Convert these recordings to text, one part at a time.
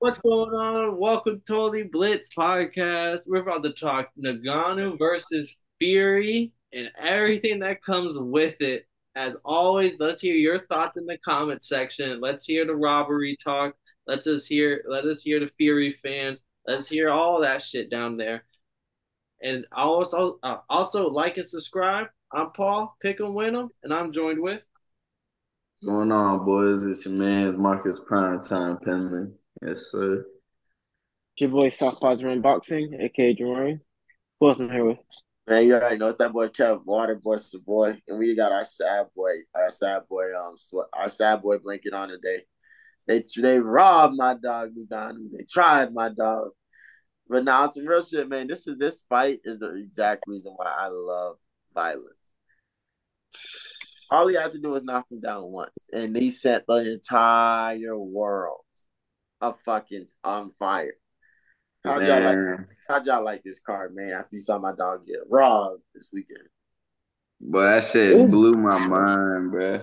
What's going on? Welcome to the Blitz podcast. We're about to talk Ngannou versus Fury and everything that comes with it. As always, let's hear your thoughts in the comment section. Let's hear the robbery talk. Let's us hear let us hear the Fury fans. Let's hear all that shit down there. And also uh, also like and subscribe. I'm Paul, pick 'em, win 'em, and I'm joined with What's going on, boys? It's your man Marcus Primetime Penman. Yes, sir. It's your boy Southpaws Unboxing, aka Jamari. Who else am I here with? Man, you already know it's that boy Kev Water Boy's the boy, and we got our sad boy, our sad boy, um, sw- our sad boy blanket on today. They they robbed my dog Ngannou. They tried my dog, but now nah, some real shit, man. This is this fight is the exact reason why I love violence. All he had to do was knock him down once, and he set the entire world a fucking on fire. How'd y'all like? How'd y'all like this card, man? After you saw my dog get robbed this weekend, but that shit blew my mind, bro.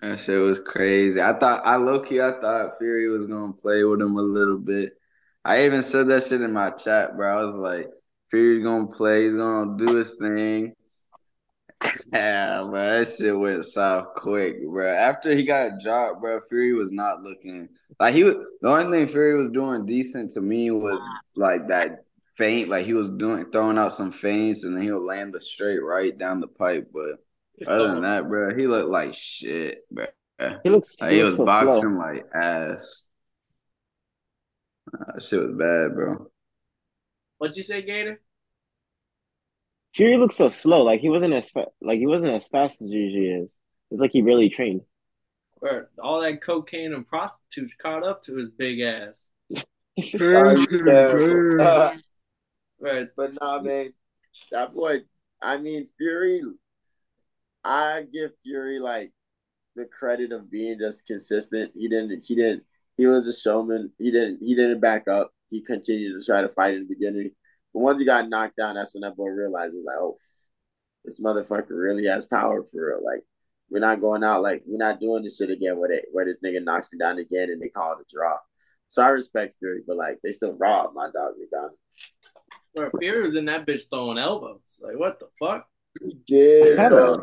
That shit was crazy. I thought I low key I thought Fury was gonna play with him a little bit. I even said that shit in my chat, bro. I was like, Fury's gonna play, he's gonna do his thing. Yeah, bro, that shit went south quick, bro. After he got dropped, bro, Fury was not looking like he was. The only thing Fury was doing decent to me was like that feint, like he was doing throwing out some feints, and then he'll land the straight right down the pipe. But other than that, bro, he looked like shit, bro. He looks. Like, he was so boxing slow. like ass. Uh, shit was bad, bro. what'd you say, Gator? Fury looks so slow. Like he wasn't as fa- like he wasn't as fast as he usually is. It's like he really trained. Where all that cocaine and prostitutes caught up to his big ass. Uh, Right. but nah, man, that boy. I mean, Fury. I give Fury like the credit of being just consistent. He didn't. He didn't. He was a showman. He didn't. He didn't back up. He continued to try to fight in the beginning. But once he got knocked down, that's when that boy realized, was like, oh, this motherfucker really has power for real. Like, we're not going out like we're not doing this shit again where they where this nigga knocks me down again and they call it a draw. So I respect Fury, but like they still robbed my dog Ngannou. Where Fury was in that bitch throwing elbows. Like what the fuck? Yeah, bro.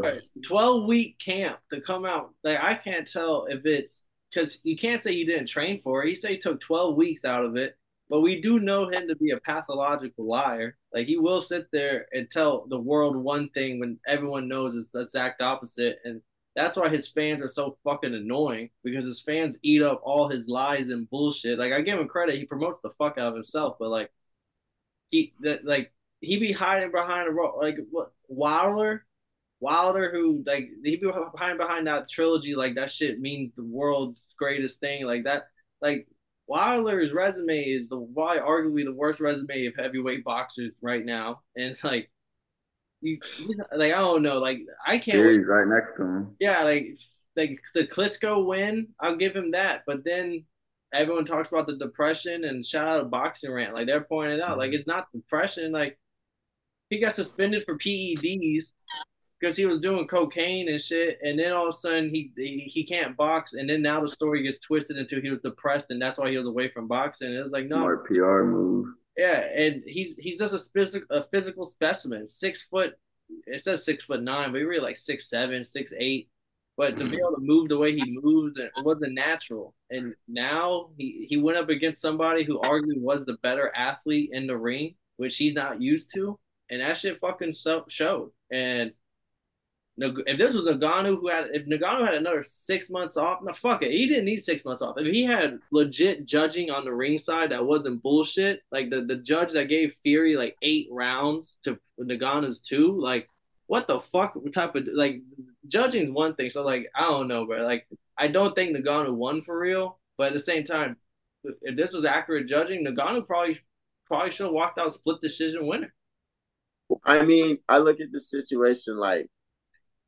Right. Twelve week camp to come out. Like I can't tell if it's because you can't say he didn't train for it. He said he took twelve weeks out of it. But we do know him to be a pathological liar. Like he will sit there and tell the world one thing when everyone knows it's the exact opposite. And that's why his fans are so fucking annoying because his fans eat up all his lies and bullshit. Like I give him credit, he promotes the fuck out of himself, but like he that like he be hiding behind a like what Wilder, Wilder who like he be behind behind that trilogy like that shit means the world's greatest thing like that like Wilder's resume is the why arguably the worst resume of heavyweight boxers right now and like you like I don't know like I can't Fury's right next to him. yeah, like like the Klitschko win, I'll give him that. But then everyone talks about the depression and shout out boxing rant. Like they're pointing out, like mm-hmm. it's not depression. Like he got suspended for PEDs because he was doing cocaine and shit, and then all of a sudden he, he he can't box, and then now the story gets twisted into he was depressed and that's why he was away from boxing. It was like no, Smart PR move. yeah, and he's he's just a physical a physical specimen. Six foot. It says six foot nine, but he really like six seven, six eight. But to be able to move the way he moves, it wasn't natural. And now he he went up against somebody who arguably was the better athlete in the ring, which he's not used to, and that shit fucking so, showed. And if this was Ngannou who had if Ngannou had another six months off, no fuck it, he didn't need six months off. If he had legit judging on the ringside that wasn't bullshit, like the, the judge that gave Fury like eight rounds to Ngannou's two, like what the fuck type of like judging is one thing. So like I don't know, bro. Like I don't think Ngannou won for real, but at the same time, if this was accurate judging, Ngannou probably probably should have walked out split decision winner. I mean, I look at the situation like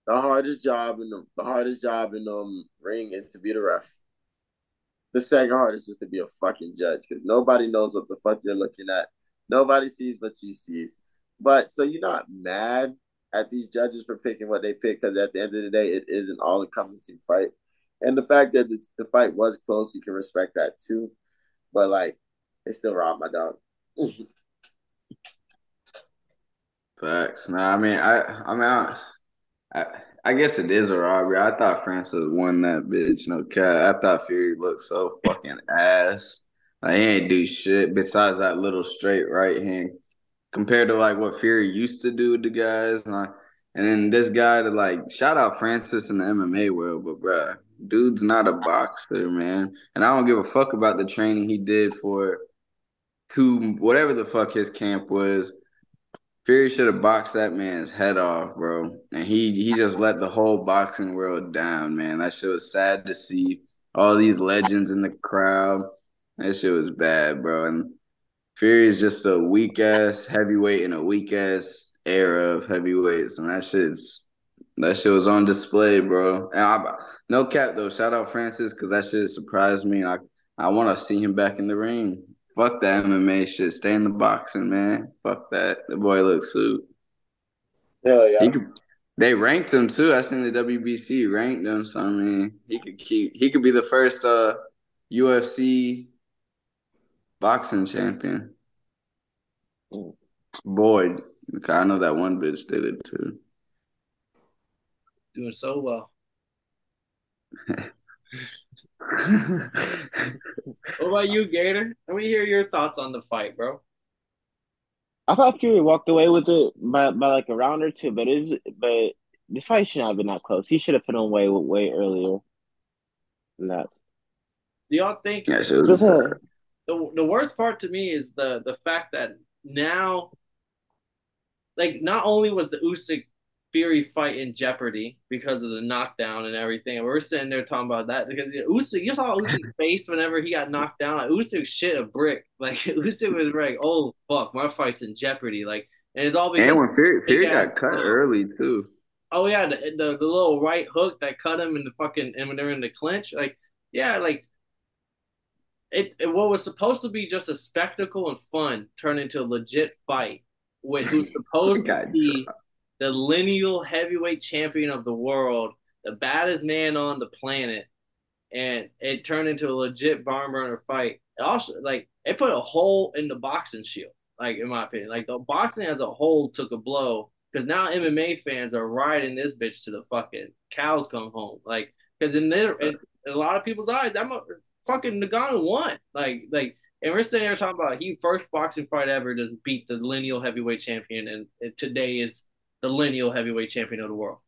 the hardest job in the, the hardest job in um, ring is to be the ref. The second hardest is to be a fucking judge because nobody knows what the fuck you're looking at. Nobody sees what you sees. But so you're not mad at these judges for picking what they pick because at the end of the day, it is an all encompassing fight. and the fact that the, the fight was close, you can respect that too. But like, they still robbed my dog. Facts. No, I mean, I, I mean, I, I, I guess it is a robbery. I thought Francis won that bitch. No cap. I thought Fury looked so fucking ass. Like, he ain't do shit besides that little straight right hand compared to like what Fury used to do with the guys. And, I, and then this guy to like shout out Francis in the MMA world, but bruh, dude's not a boxer, man. And I don't give a fuck about the training he did for two whatever the fuck his camp was. Fury should have boxed that man's head off, bro. And he he just let the whole boxing world down, man. That shit was sad to see. All these legends in the crowd. That shit was bad, bro. And Fury is just a weak ass heavyweight in a weak ass era of heavyweights, and that shit's that shit was on display, bro. And I, no cap though. Shout out Francis because that shit surprised me. I I want to see him back in the ring. Fuck that MMA shit. Stay in the boxing, man. Fuck that. The boy looks suit. Hell yeah. He could, they ranked him too. I seen the WBC ranked him, so I mean, he could keep. He could be the first uh UFC boxing champion. Boy, I know that one bitch did it too. Doing so well. What about you, Gator? Let me hear your thoughts on the fight, bro. I thought Fury walked away with it by, by like a round or two, but it's but the fight should not have been that close. He should have put him away way earlier than that. Do y'all think Yeah, shit was Just, uh, bad. the the worst part to me is the the fact that now, like, not only was the Usyk Fury fight in jeopardy because of the knockdown and everything, and we're sitting there talking about that because you know, Usyk, you saw Usyk's face whenever he got knocked down. Like Usyk shit a brick. Like Usyk was like, "Oh fuck, my fight's in jeopardy." Like, and it's all because And when Fury, Fury got cut thumb. early too. Oh yeah, the, the the little right hook that cut him in the fucking and when they're in the clinch, like yeah, like it, it what was supposed to be just a spectacle and fun turned into a legit fight with who's supposed to be the lineal heavyweight champion of the world, the baddest man on the planet, and it turned into a legit barn burner fight. It also like it put a hole in the boxing shield, like in my opinion. Like the boxing as a whole took a blow because now MMA fans are riding this bitch to the fucking cows come home. Like because in there, in, in a lot of people's eyes, that mo- fucking Ngannou won. Like like. And we're sitting here talking about he first boxing fight ever does beat the lineal heavyweight champion, and, and today is the lineal heavyweight champion of the world.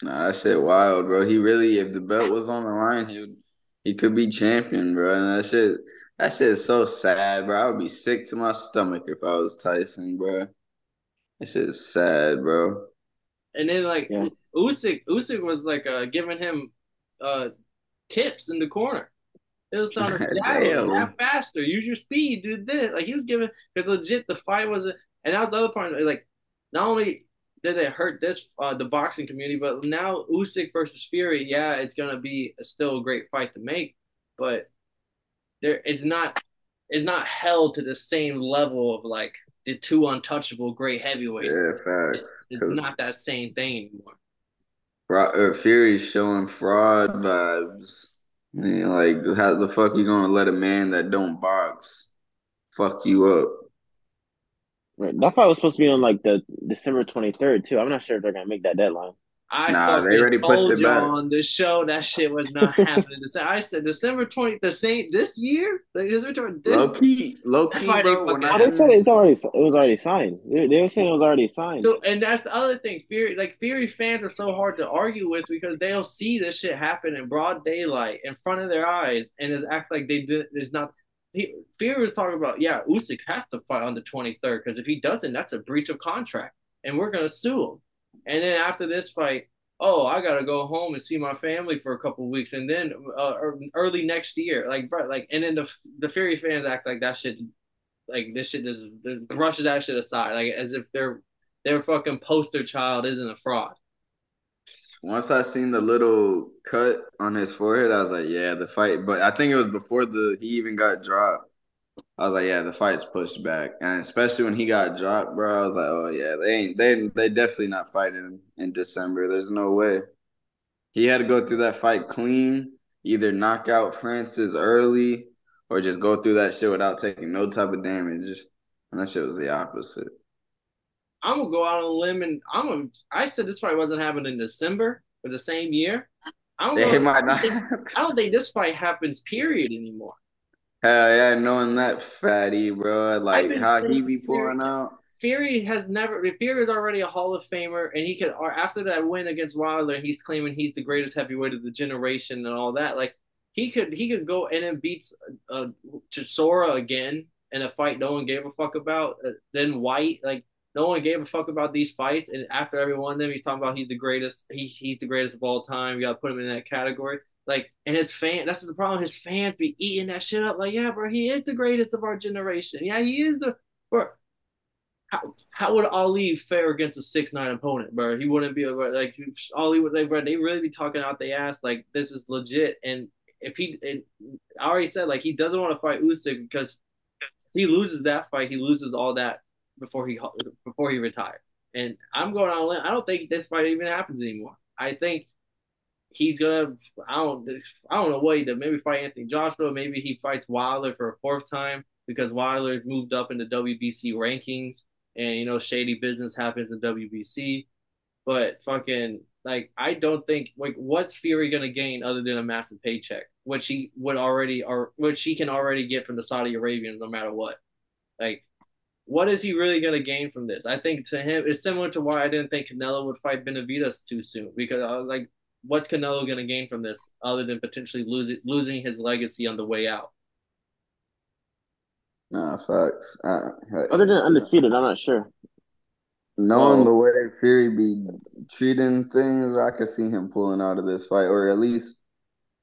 Nah, that shit wild, bro. He really, if the belt was on the line, he would, he could be champion, bro. And that shit, that shit is so sad, bro. I would be sick to my stomach if I was Tyson, bro. That shit is sad, bro. And then like Yeah. Usyk, Usyk was like uh, giving him uh, tips in the corner. It was telling him, Damn. "Jab faster, use your speed, do this." Like he was giving because legit the fight was, and that was the other part. Like not only did it hurt this uh, the boxing community, but now Usyk versus Fury, yeah, it's gonna be still a great fight to make, but there it's not it's not held to the same level of like the two untouchable great heavyweights. Yeah, fact. It's, it's not that same thing anymore. Fra- uh, Fury's showing fraud vibes. Mean, like, how the fuck you gonna let a man that don't box fuck you up? Right. That fight was supposed to be on like the December 23rd too. I'm not sure if they're gonna make that deadline. I Nah, fucking they already pushed it back. on the show that shit was not happening. I said December 20th, the same this year. Like, December 20th, this Low key, low key, bro. ain't When fucking I Oh, they said it's already it was already signed. They, they were saying it was already signed. So, and that's the other thing. Fury, like Fury fans are so hard to argue with because they'll see this shit happen in broad daylight in front of their eyes, and it's act like they did. It's not. He, Fury was talking about, yeah, Usyk has to fight on the 23rd because if he doesn't, that's a breach of contract, and we're gonna sue him. And then after this fight, oh, I gotta go home and see my family for a couple weeks, and then uh, early next year, like, bro, like, and then the the Fury fans act like that shit, like this shit just brushes that shit aside, like as if they're their fucking poster child isn't a fraud. Once I seen the little cut on his forehead, I was like, yeah, the fight. But I think it was before the he even got dropped. I was like, yeah, the fight's pushed back, and especially when he got dropped, bro. I was like, oh yeah, they ain't they they definitely not fighting in December. There's no way. He had to go through that fight clean, either knock out Francis early or just go through that shit without taking no type of damage. And that shit was the opposite. I'm gonna go out on a limb and I'm gonna. I said this fight wasn't happening in December of the same year. I don't, It know, might I, not. don't think, I don't think this fight happens. Period anymore. Hell yeah, knowing that fatty, bro. Like how he be pouring out. Fury has never. Fury is already a Hall of Famer, and he could. Or after that win against Wilder, he's claiming he's the greatest heavyweight of the generation and all that. Like he could, he could go in and beats uh, Chisora again in a fight no one gave a fuck about. Uh, then White, like no one gave a fuck about these fights, and after every one of them, he's talking about he's the greatest. He he's the greatest of all time. You got to put him in that category. Like, and his fan, that's the problem. His fans be eating that shit up. Like, yeah, bro, he is the greatest of our generation. Yeah, he is the, bro. How, how would Ali fare against a six nine opponent, bro? He wouldn't be like Ali would. Like, bro, they really be talking out the ass like this is legit. And if he, and I already said like he doesn't want to fight Usyk because he loses that fight, he loses all that before he before he retires. And I'm going on. I don't think this fight even happens anymore. I think he's gonna. I don't. I don't know what he does. Maybe fight Anthony Joshua. Maybe he fights Wilder for a fourth time because Wilder's moved up in the WBC rankings, and you know shady business happens in WBC. But fucking like, I don't think like what's Fury gonna gain other than a massive paycheck, which he would already or which he can already get from the Saudi Arabians no matter what. Like, what is he really gonna gain from this? I think to him it's similar to why I didn't think Canelo would fight Benavidez too soon because I was like what's Canelo going to gain from this other than potentially losing losing his legacy on the way out? Nah, facts. Uh, Other than undefeated, I'm not sure. knowing Well- the way Fury be treating things, I could see him pulling out of this fight, or at least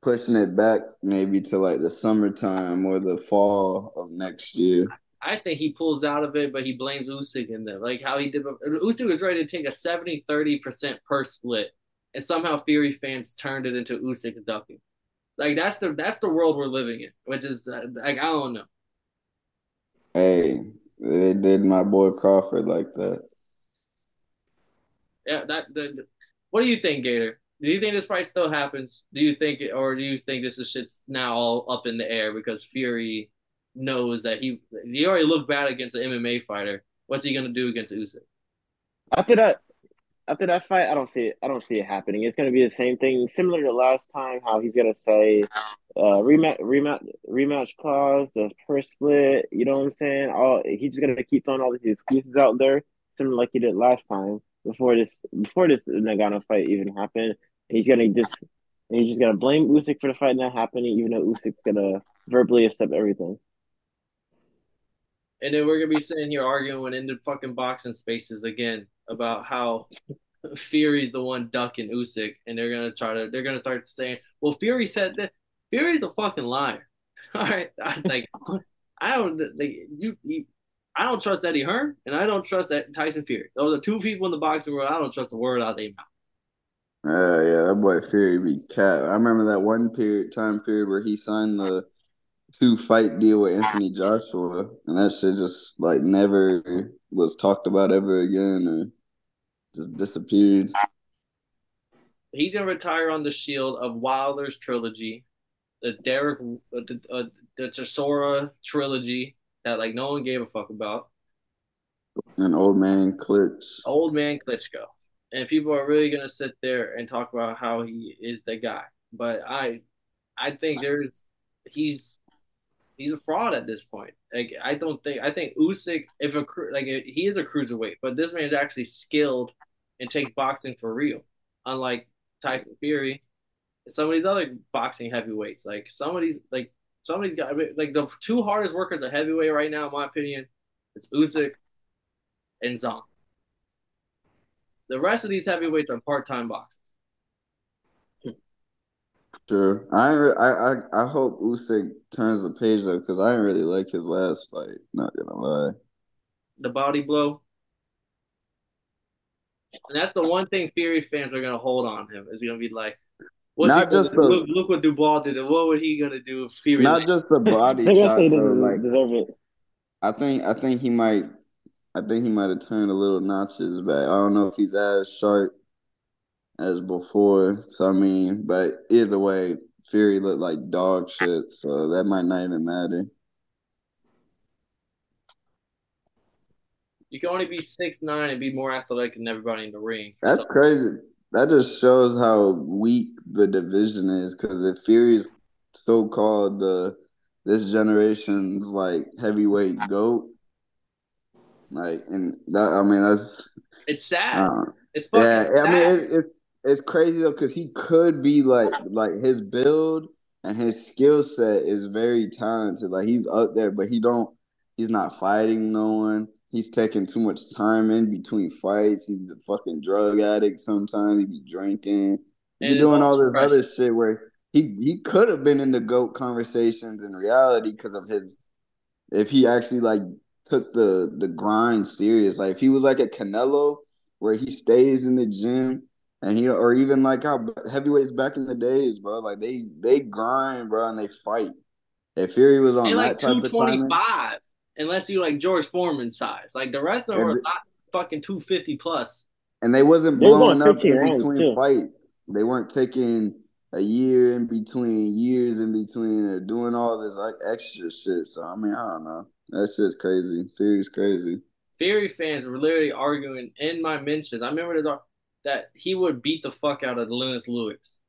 pushing it back maybe to like the summertime or the fall of next year. I think he pulls out of it, but he blames Usyk in there, like how he did. Usyk was ready to take a 70 30 percent per split, and somehow Fury fans turned it into Usyk's ducking. Like that's the that's the world we're living in, which is uh, like I don't know. Hey, they did my boy Crawford like that. Yeah, that the, what do you think, Gator? Do you think this fight still happens? Do you think, or do you think this is shit's now all up in the air because Fury knows that he he already looked bad against an MMA fighter. What's he gonna do against Usyk? After that, after that fight, I don't see it. I don't see it happening. It's gonna be the same thing, similar to last time. How he's gonna say, uh, rematch, rematch, rematch clause, the first split. You know what I'm saying? All he's just gonna keep throwing all these excuses out there, similar like he did last time before this before this Ngannou fight even happened. He's gonna just he's just gonna blame Usyk for the fight not happening, even though Usyk's gonna verbally accept everything. And then we're gonna be sitting here arguing in the fucking boxing spaces again about how Fury's the one ducking Usyk, and they're gonna try to they're gonna start saying, "Well, Fury said that Fury's a fucking liar." All right, I, like I don't like you, you. I don't trust Eddie Hearn, and I don't trust that Tyson Fury. Those are two people in the boxing world. I don't trust a word out of their mouth. Uh, yeah, that boy Fury be cat. I remember that one period time period where he signed the two fight deal with Anthony Joshua, and that shit just like never was talked about ever again, or just disappeared. He's gonna retire on the shield of Wilder's trilogy, the Derek, uh, the uh, the Chisora trilogy that like no one gave a fuck about. An old man Klitsch. Old man Klitschko, and people are really gonna sit there and talk about how he is the guy. But I, I think there's he's he's a fraud at this point. Like I don't think I think Usyk if a like he is a cruiserweight, but this man is actually skilled and takes boxing for real. Unlike Tyson Fury, some of these other boxing heavyweights, like some of these like some of these guys, like the two hardest workers at heavyweight right now, in my opinion, is Usyk and Zhang. The rest of these heavyweights are part-time boxers. Sure, I re- I I I hope Usyk turns the page though, because I didn't really like his last fight. Not gonna lie. The body blow. And that's the one thing Fury fans are gonna hold on him. Is gonna be like, what's Not he just do? the- look, look what Dubois did. What would he gonna do if Fury? Not just the body They're shot though. Like deserve it. I think I think he might I think he might have turned a little notches back. I don't know if he's as sharp as before. So I mean, but either way, Fury looked like dog shit, so that might not even matter. You can only be six nine and be more athletic than everybody in the ring. That's So- crazy. That just shows how weak the division is. Because if Fury's so called the this generation's like heavyweight goat, like and that I mean that's It's sad. uh, it's fucking yeah. sad. I mean it, it, it's crazy though because he could be like like his build and his skill set is very talented. Like he's up there, but he don't. He's not fighting no one. He's taking too much time in between fights. He's a fucking drug addict. Sometimes he be drinking. He And be it's doing all all this other shit where he he could have been in the goat conversations in reality because of his. If he actually like took the the grind serious, like if he was like a Canelo where he stays in the gym and he or even like how heavyweights back in the days, bro, like they they grind, bro, and they fight. If Fury was on They that like type two of twenty timing, unless you like George Foreman size. Like the rest of them Yeah, are not fucking two fifty plus. and they wasn't blowing up in between too. fights. They weren't taking a year in between, years in between, or doing all this like extra shit. So I mean, I don't know. That shit's crazy. Fury's crazy. Fury fans were literally arguing in my mentions. I remember this, that he would beat the fuck out of Lennox Lewis.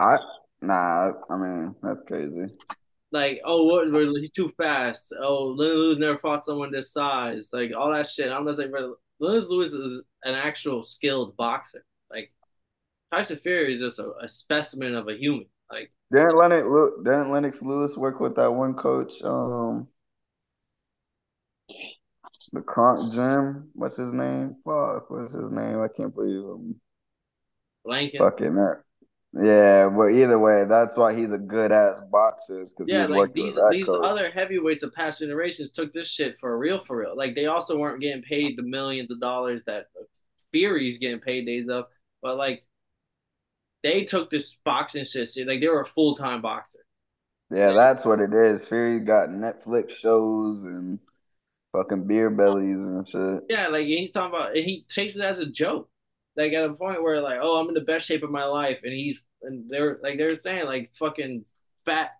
I nah. I mean, that's crazy. Like, oh, what? what- He's too fast. Oh, Lennox Lewis never fought someone this size. Like all that shit. I'm not saying Lennox Lewis is an actual skilled boxer. Like Tyson Fury is just a, a specimen of a human. Like Didn't Lennox didn't Lennox Lewis work with that one coach? Um, the Kronk Gym. What's his name? Fuck, what's his name? I can't believe I'm Blanken. fucking that. Yeah, but either way, that's why he's a good ass boxer because Yeah, like these these coach. other heavyweights of past generations took this shit for real, for real. Like they also weren't getting paid the millions of dollars that Fury's getting paid days of, but like they took this boxing shit. Like they were a full time boxer. Yeah, that's what it is. Fury got Netflix shows and fucking beer bellies and shit. Yeah, like he's talking about, and he takes it as a joke. Like at a point where like, oh, I'm in the best shape of my life, and he's and they're like they're saying like fucking fat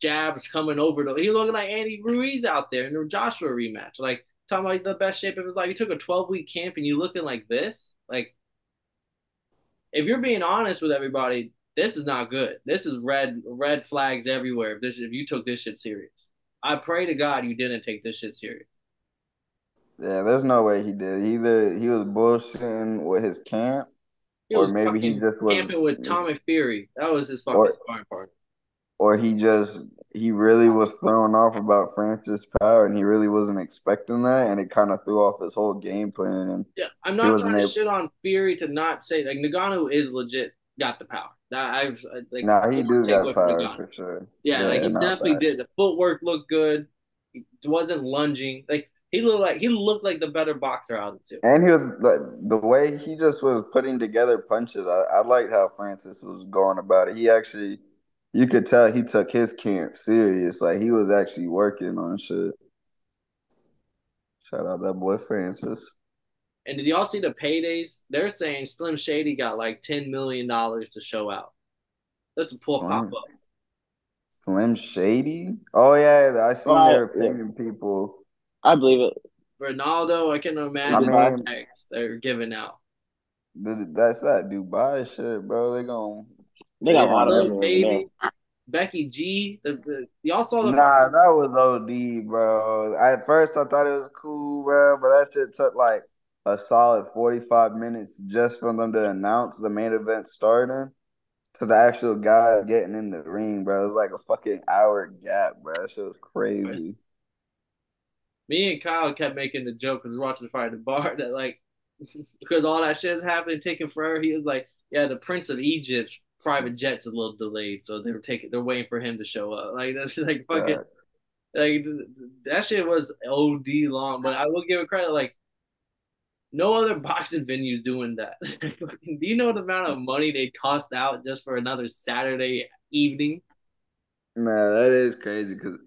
jabs coming over to. He looking like Andy Ruiz out there in the Joshua rematch. Like talking about the best shape of his life. You took a 12 week camp and you looking like this. Like if you're being honest with everybody, this is not good. This is red red flags everywhere. If this if you took this shit serious, I pray to God you didn't take this shit serious. Yeah, there's no way he did. Either he was bullshitting with his camp, He or maybe he just was camping with Tommy Fury. That was his fucking Or- sparring partner. or he just he really was thrown off about Francis Power and he really wasn't expecting that and it kind of threw off his whole game plan and Yeah, I'm not trying to able- shit on Fury to not say like Ngannou is legit got the power. That I've uh, like nah he do got power for sure. Yeah, like he definitely facts. did. The footwork looked good. He wasn't lunging. Like he looked like he looked like the better boxer out of the two. And he was like the way he just was putting together punches. I, I liked how Francis was going about it. He actually, you could tell he took his camp serious. Like he was actually working on shit. Shout out that boy Francis. And did y'all see the paydays? They're saying Slim Shady got like ten million dollars to show out. That's a poor pop up. Slim Shady. Oh yeah, I seen Oh, they were yeah. paying people. I believe it. Ronaldo, I can imagine I the mean- checks they're giving out. Th- That's that Dubai shit, bro. They gon' They got a lot of Lil money over baby, Becky G. The, the y'all saw the Nah, that was OD, bro. At first, I thought it was cool, bro, but that shit took like a solid 45 minutes just for them to announce the main event starting to the actual guys getting in the ring, bro. It was like a fucking hour gap, bro. That shit was crazy. Me and Kyle kept making the joke because we are watching the fight at the bar that like because all that shit is happening, taking forever. He was like, yeah, the Prince of Egypt's private jet's a little delayed, so they were taking they're waiting for him to show up. Like that's like fucking like th- th- that shit was OD long, but I will give it credit like. No other boxing venues doing that. Do you know the amount of money they cost out just for another Saturday evening? Man, that is crazy because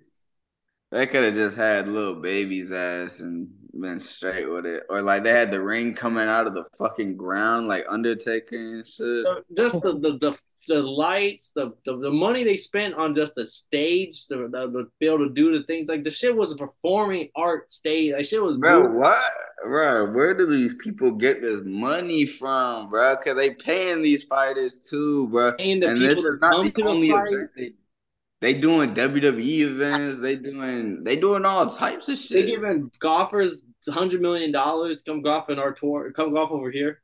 they could have just had little baby's ass and been straight with it, or like they had the ring coming out of the fucking ground, like Undertaker and shit. Just the the, the, the lights, the, the the money they spent on just the stage, the, the, the be able to do the things like the shit was a performing art stage. Like shit was bro. What, bro? Where do these people get this money from, bro? Cause they paying these fighters too, bro. and this is not the only event they they doing WWE events. They doing they doing all types of shit. They giving golfers hundred million dollars come golf in our tour. Come golf over here.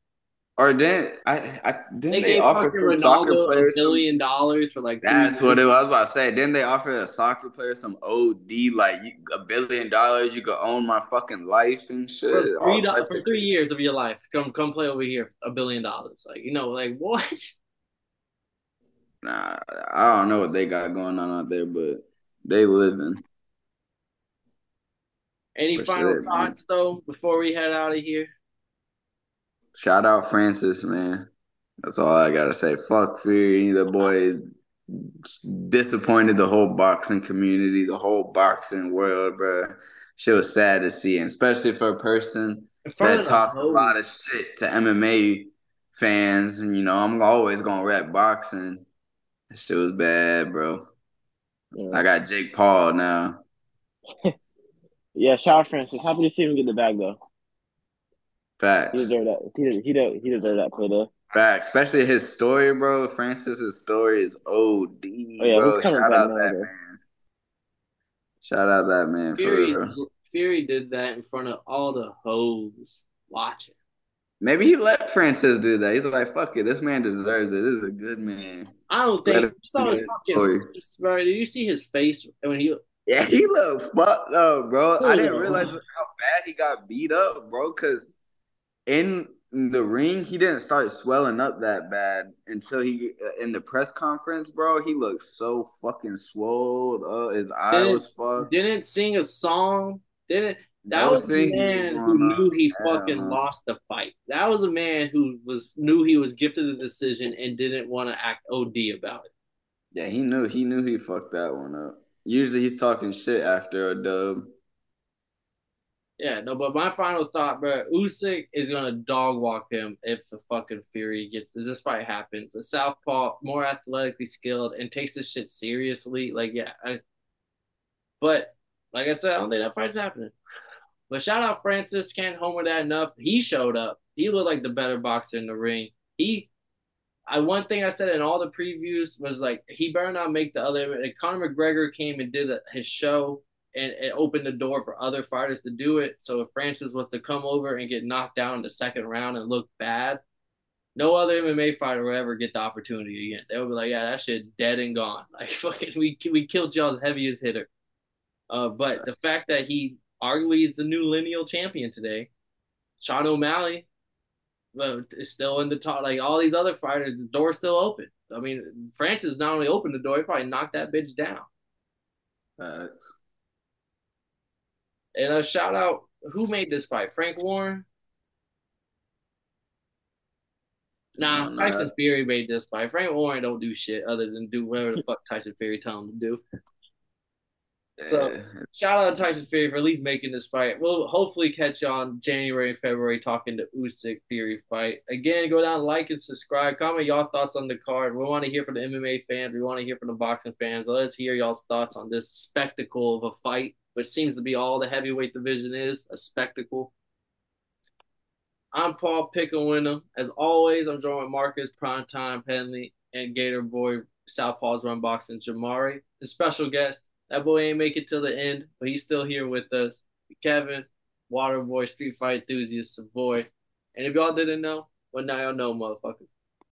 Or then I, I then they, they, they offer Ronaldo a billion dollars for like. That's what it was. I was about to say. Then they offer a soccer player some OD like a billion dollars. You could own my fucking life and shit. For three, for three years of your life, come come play over here. A billion dollars, like you know, like what? Nah, I don't know what they got going on out there, but they living. Any For final sure, thoughts man. though before we head out of here? Shout out Francis, man. That's all I gotta say. Fuck Fury, the boy disappointed the whole boxing community, the whole boxing world, bro. She was sad to see, and especially for a person that talks a lot of shit to MMA fans. And you know, I'm always gonna rap boxing. That shit was bad, bro. Yeah. I got Jake Paul now. yeah, shout out Francis. Happy to see him get the bag though. Facts. He deserved that. He did, he did, he deserved that play though. Facts, especially his story, bro. Francis's story is OD, oh, yeah, bro. Shout out that man. Shout out that man Fury, Fury did that in front of all the hoes watching. Maybe he let Francis do that. He's like, "Fuck it, this man deserves it. This is a good man." I don't think so. You saw his fucking face, bro. Did you see his face when he? Yeah, he looked fucked up, bro. I didn't realize how bad he got beat up, bro. Because in the ring, he didn't start swelling up that bad until he in the press conference, bro. He looked so fucking swole. Uh, his eye was fucked. Didn't sing a song. Didn't that was the man who knew he fucking lost the fight. That was a man who was knew he was gifted the decision and didn't want to act OD about it. Yeah, he knew he knew he fucked that one up. Usually he's talking shit after a dub. Yeah, no, but my final thought, bro, Usyk is gonna dog walk him if the fucking Fury gets this fight happens. A southpaw, more athletically skilled, and takes this shit seriously. Like, yeah, I, but like I said, I don't think that fight's happening. But shout out Francis, can't homer that enough. He showed up. He looked like the better boxer in the ring. He, I one thing I said in all the previews was like he better not make the other. Like Conor McGregor came and did a, his show and it opened the door for other fighters to do it. So if Francis was to come over and get knocked down in the second round and look bad, no other MMA fighter will ever get the opportunity again. They will be like, yeah, that shit dead and gone. Like fucking, we we killed y'all's heaviest hitter. Uh, but the fact that he arguably is the new lineal champion today. Sean O'Malley, but is still in the top. Like all these other fighters, the door's still open. I mean, Francis not only opened the door, he probably knocked that bitch down. Thanks. And a shout out, who made this fight? Frank Warren. Nah, no, Tyson Fury made this fight. Frank Warren don't do shit other than do whatever the fuck Tyson Fury tell him to do. So shout out to Tyson Fury for at least making this fight. We'll hopefully catch you on January and February talking to Usyk Fury fight. Again, go down, like and subscribe. Comment y'all thoughts on the card. We want to hear from the MMA fans. We want to hear from the boxing fans. Let us hear y'all's thoughts on this spectacle of a fight, which seems to be all the heavyweight division is a spectacle. I'm Paul Pickawinner. As always, I'm joined with Marcus Primetime Penley and Gator Boy Southpaws Run Boxing Jamari. The special guest that boy ain't make it till the end, but he's still here with us. Kevin, Water Boy, Street Fight Enthusiast, Savoy. And if y'all didn't know, well, now y'all know, motherfucker.